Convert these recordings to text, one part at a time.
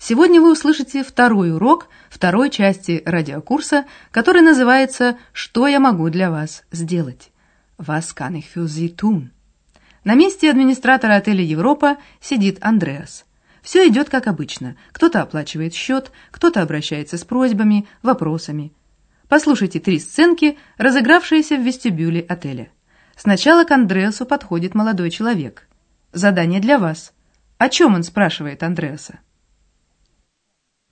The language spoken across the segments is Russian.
сегодня вы услышите второй урок второй части радиокурса, который называется «Что я могу для вас сделать?» «Was kann ich für Sie tun?» На месте администратора отеля «Европа» сидит Андреас. Все идет как обычно. Кто-то оплачивает счет, кто-то обращается с просьбами, вопросами. Послушайте три сценки, разыгравшиеся в вестибюле отеля. Сначала к Андреасу подходит молодой человек. Задание для вас – о чем он спрашивает Андреаса?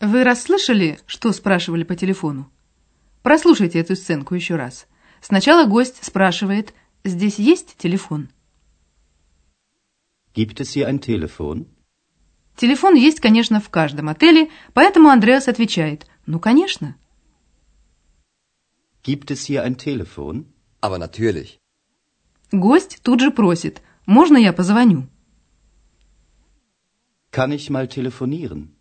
Вы расслышали, что спрашивали по телефону? Прослушайте эту сценку еще раз. Сначала гость спрашивает, здесь есть телефон? Gibt es hier ein Telefon? Телефон есть, конечно, в каждом отеле, поэтому Андреас отвечает, ну, конечно. Gibt es hier ein Telefon? Aber natürlich. Гость тут же просит, можно я позвоню? Kann ich mal telefonieren?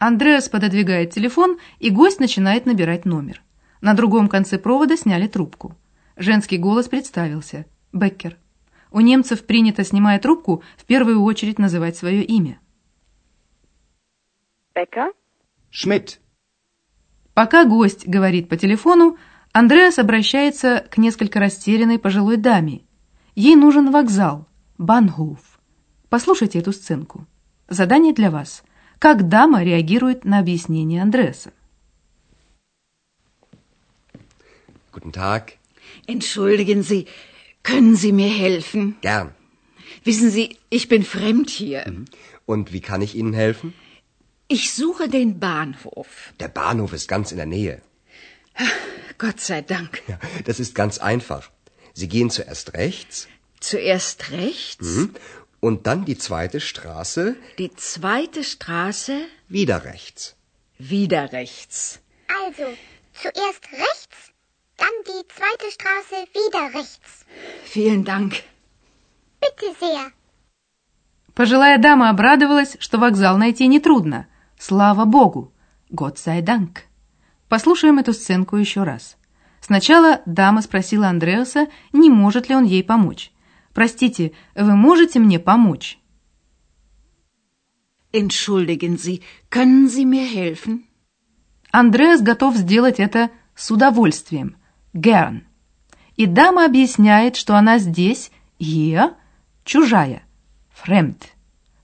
Андреас пододвигает телефон, и гость начинает набирать номер. На другом конце провода сняли трубку. Женский голос представился. Беккер. У немцев принято, снимая трубку, в первую очередь называть свое имя. Becker? Schmidt. Пока гость говорит по телефону, Андреас обращается к несколько растерянной пожилой даме. Ей нужен вокзал, Банхоф. Послушайте эту сценку. Задание для вас – как дама реагирует на объяснение Андреаса. Guten Tag. Entschuldigen Sie, können Sie mir helfen? Gern. Wissen Sie, ich bin fremd hier. Und wie kann ich Ihnen helfen? Ich suche den Bahnhof. Der Bahnhof ist ganz in der Nähe. Gott sei Dank. Ja, das ist ganz einfach. Sie gehen zuerst rechts. Zuerst rechts. Mhm. Und dann die zweite Straße. Die zweite Straße. Wieder rechts. Wieder rechts. Also, zuerst rechts, dann die zweite Straße wieder rechts. Vielen Dank. Bitte sehr. Пожилая дама обрадовалась, что вокзал найти нетрудно. Слава богу! Год sei Dank. Послушаем эту сценку еще раз. Сначала дама спросила Андреаса, не может ли он ей помочь. Простите, вы можете мне помочь? Entschuldigen Sie, können Sie mir helfen? Андреас готов сделать это с удовольствием. Gern. И дама объясняет, что она здесь, hier, чужая, fremd.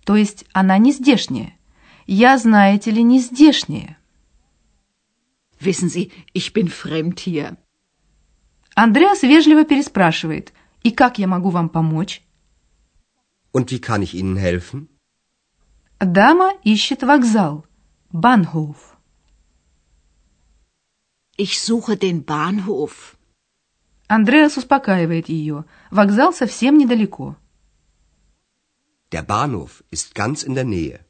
То есть она не здешняя. Я, знаете ли, не здешняя. Wissen Sie, ich bin fremd hier. Андреас вежливо переспрашивает – и как я могу вам помочь? Und wie kann ich Ihnen helfen? Дама ищет вокзал. Bahnhof. Ich suche den Bahnhof. Андреас успокаивает ее. Вокзал совсем недалеко. Der Bahnhof ist ganz in der Nähe.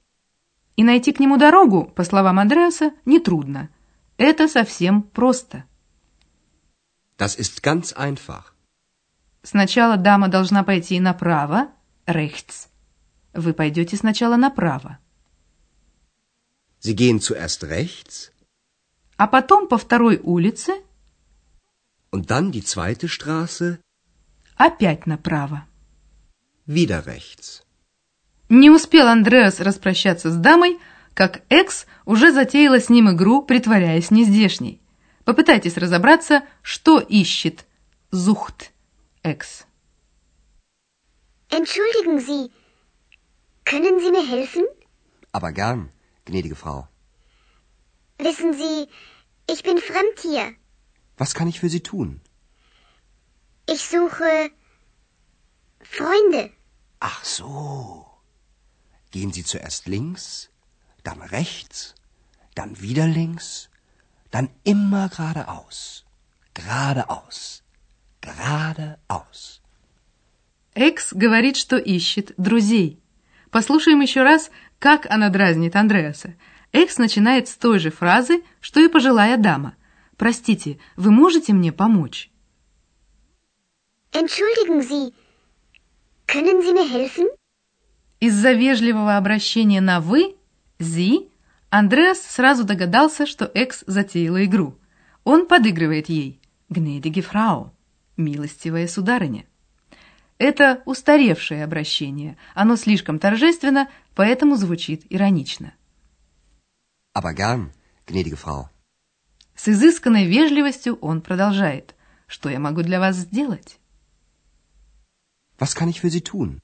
И найти к нему дорогу, по словам Андреаса, нетрудно. Это совсем просто. Das ist ganz einfach. Сначала дама должна пойти направо, rechts. Вы пойдете сначала направо. Sie gehen zuerst rechts. А потом по второй улице. Und dann die zweite Straße. Опять направо. Wieder rechts. Не успел Андреас распрощаться с дамой, как Экс уже затеяла с ним игру, притворяясь нездешней. Попытайтесь разобраться, что ищет Зухт. Ex. Entschuldigen Sie, können Sie mir helfen? Aber gern, gnädige Frau. Wissen Sie, ich bin fremd hier. Was kann ich für Sie tun? Ich suche Freunde. Ach so. Gehen Sie zuerst links, dann rechts, dann wieder links, dann immer geradeaus. Geradeaus. Geradeaus. Экс говорит, что ищет друзей. Послушаем еще раз, как она дразнит Андреаса. Экс начинает с той же фразы, что и пожилая дама. «Простите, вы можете мне помочь?» Entschuldigen Sie, können Sie mir helfen? Из-за вежливого обращения на «вы» «зи» Андреас сразу догадался, что Экс затеяла игру. Он подыгрывает ей «Гнедиге фрау» – «милостивая сударыня». Это устаревшее обращение, оно слишком торжественно, поэтому звучит иронично. Aber gern, gnädige Frau. С изысканной вежливостью он продолжает. Что я могу для вас сделать? Was kann ich für Sie tun?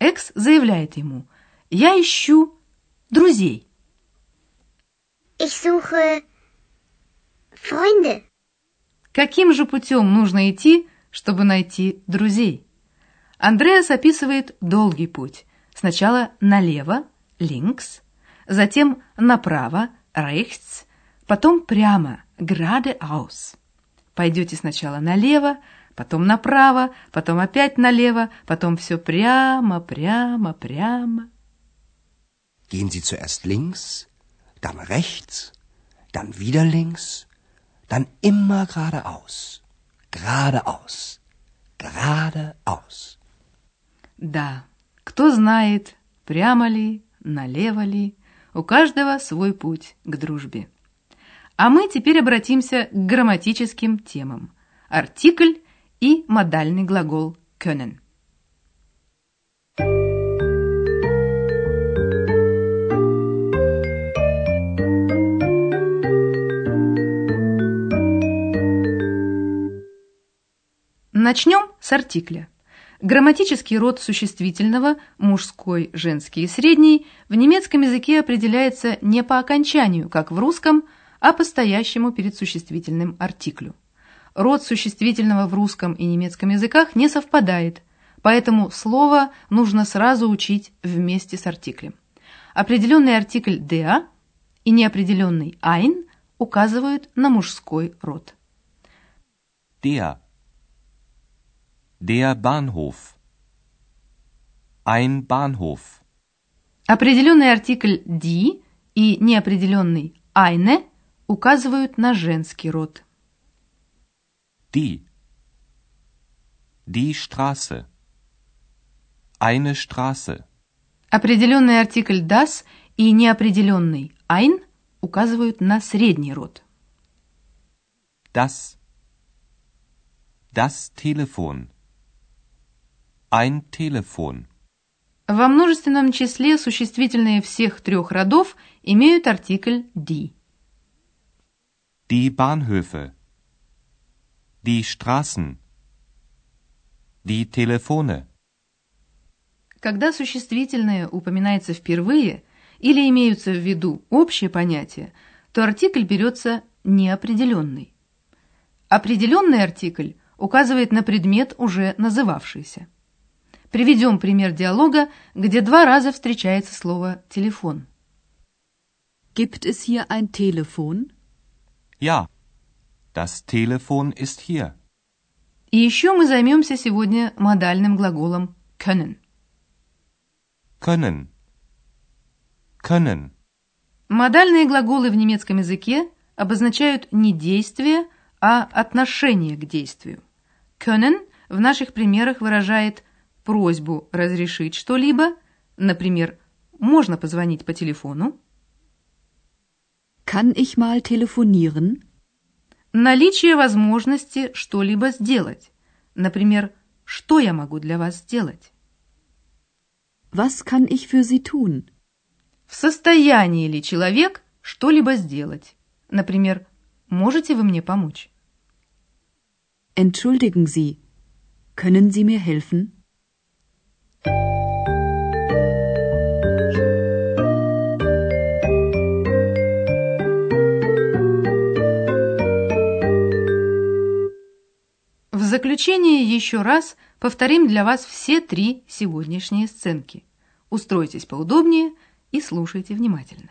Экс заявляет ему. Я ищу друзей. Ich suche Freunde. Каким же путем нужно идти, чтобы найти друзей? Андреас описывает долгий путь. Сначала налево, links, затем направо, rechts, потом прямо, geradeaus. Пойдете сначала налево, потом направо, потом опять налево, потом все прямо, прямо, прямо. Gehen Sie zuerst links, dann rechts, dann wieder links, dann immer geradeaus. Geradeaus. Geradeaus. Да, кто знает, прямо ли, налево ли, у каждого свой путь к дружбе. А мы теперь обратимся к грамматическим темам. Артикль и модальный глагол können. Начнем с артикля. Грамматический род существительного, мужской, женский и средний, в немецком языке определяется не по окончанию, как в русском, а по стоящему перед существительным артиклю. Род существительного в русском и немецком языках не совпадает, поэтому слово нужно сразу учить вместе с артиклем. Определенный артикль «der» и неопределенный «ein» указывают на мужской род. Der. Der Bahnhof. Ein Bahnhof. Определенный артикль «die» и неопределенный «eine» указывают на женский род. Die. Die Straße. Eine Straße. Определенный артикль das и неопределенный ein указывают на средний род. Das. Das Telefon. Ein Telefon. Во множественном числе существительные всех трех родов имеют артикль die. Die Bahnhöfe. Die Straßen. Die Telefone. Когда существительное упоминается впервые или имеются в виду общие понятия, то артикль берется неопределенный. Определенный артикль указывает на предмет, уже называвшийся. Приведем пример диалога, где два раза встречается слово «телефон». Gibt es hier ein Telefon? Ja. Das Telefon ist hier. И еще мы займемся сегодня модальным глаголом können. Können. Können. Модальные глаголы в немецком языке обозначают не действие, а отношение к действию. Können в наших примерах выражает просьбу разрешить что-либо, например, можно позвонить по телефону, Kann ich mal telefonieren? наличие возможности что-либо сделать, например, что я могу для вас сделать, Was kann ich für Sie tun? в состоянии ли человек что-либо сделать, например, можете вы мне помочь. Entschuldigen Sie, können Sie mir helfen? Заключение еще раз повторим для вас все три сегодняшние сценки. Устройтесь поудобнее и слушайте внимательно.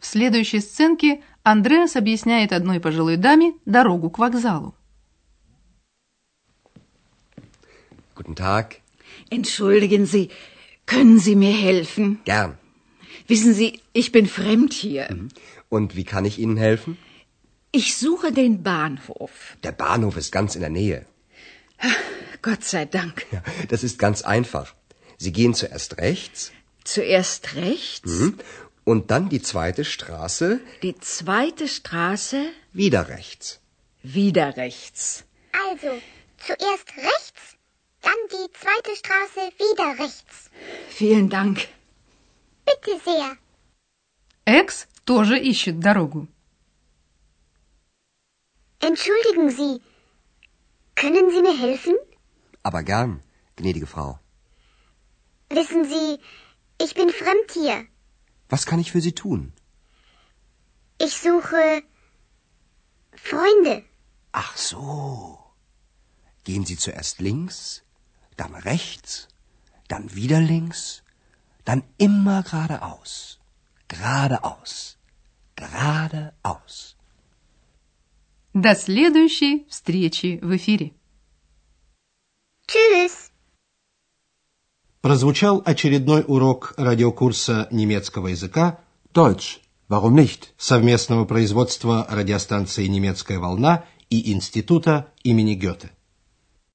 В следующей сценке Андреас объясняет одной пожилой даме дорогу к вокзалу. Guten Tag. Entschuldigen Sie, können Sie mir helfen? Gern. Wissen Sie, ich bin fremd hier. Und wie kann ich Ihnen helfen? Ich suche den Bahnhof. Der Bahnhof ist ganz in der Nähe. Gott sei Dank. Ja, das ist ganz einfach. Sie gehen zuerst rechts Zuerst rechts, mhm, und dann die zweite Straße die zweite Straße, wieder rechts. wieder rechts. Also, zuerst rechts, dann die zweite Straße wieder rechts. Vielen Dank. Bitte sehr. Экс тоже ищет дорогу. Entschuldigen Sie, können Sie mir helfen? Aber gern, gnädige Frau. Wissen Sie, ich bin fremd hier. Was kann ich für Sie tun? Ich suche Freunde. Ach so. Gehen Sie zuerst links, dann rechts, dann wieder links, dann immer geradeaus. Geradeaus. Geradeaus. До следующей встречи в эфире. Tschüss. Прозвучал очередной урок радиокурса немецкого языка Deutsch. Warum nicht? совместного производства радиостанции «Немецкая волна» и Института имени Гёте.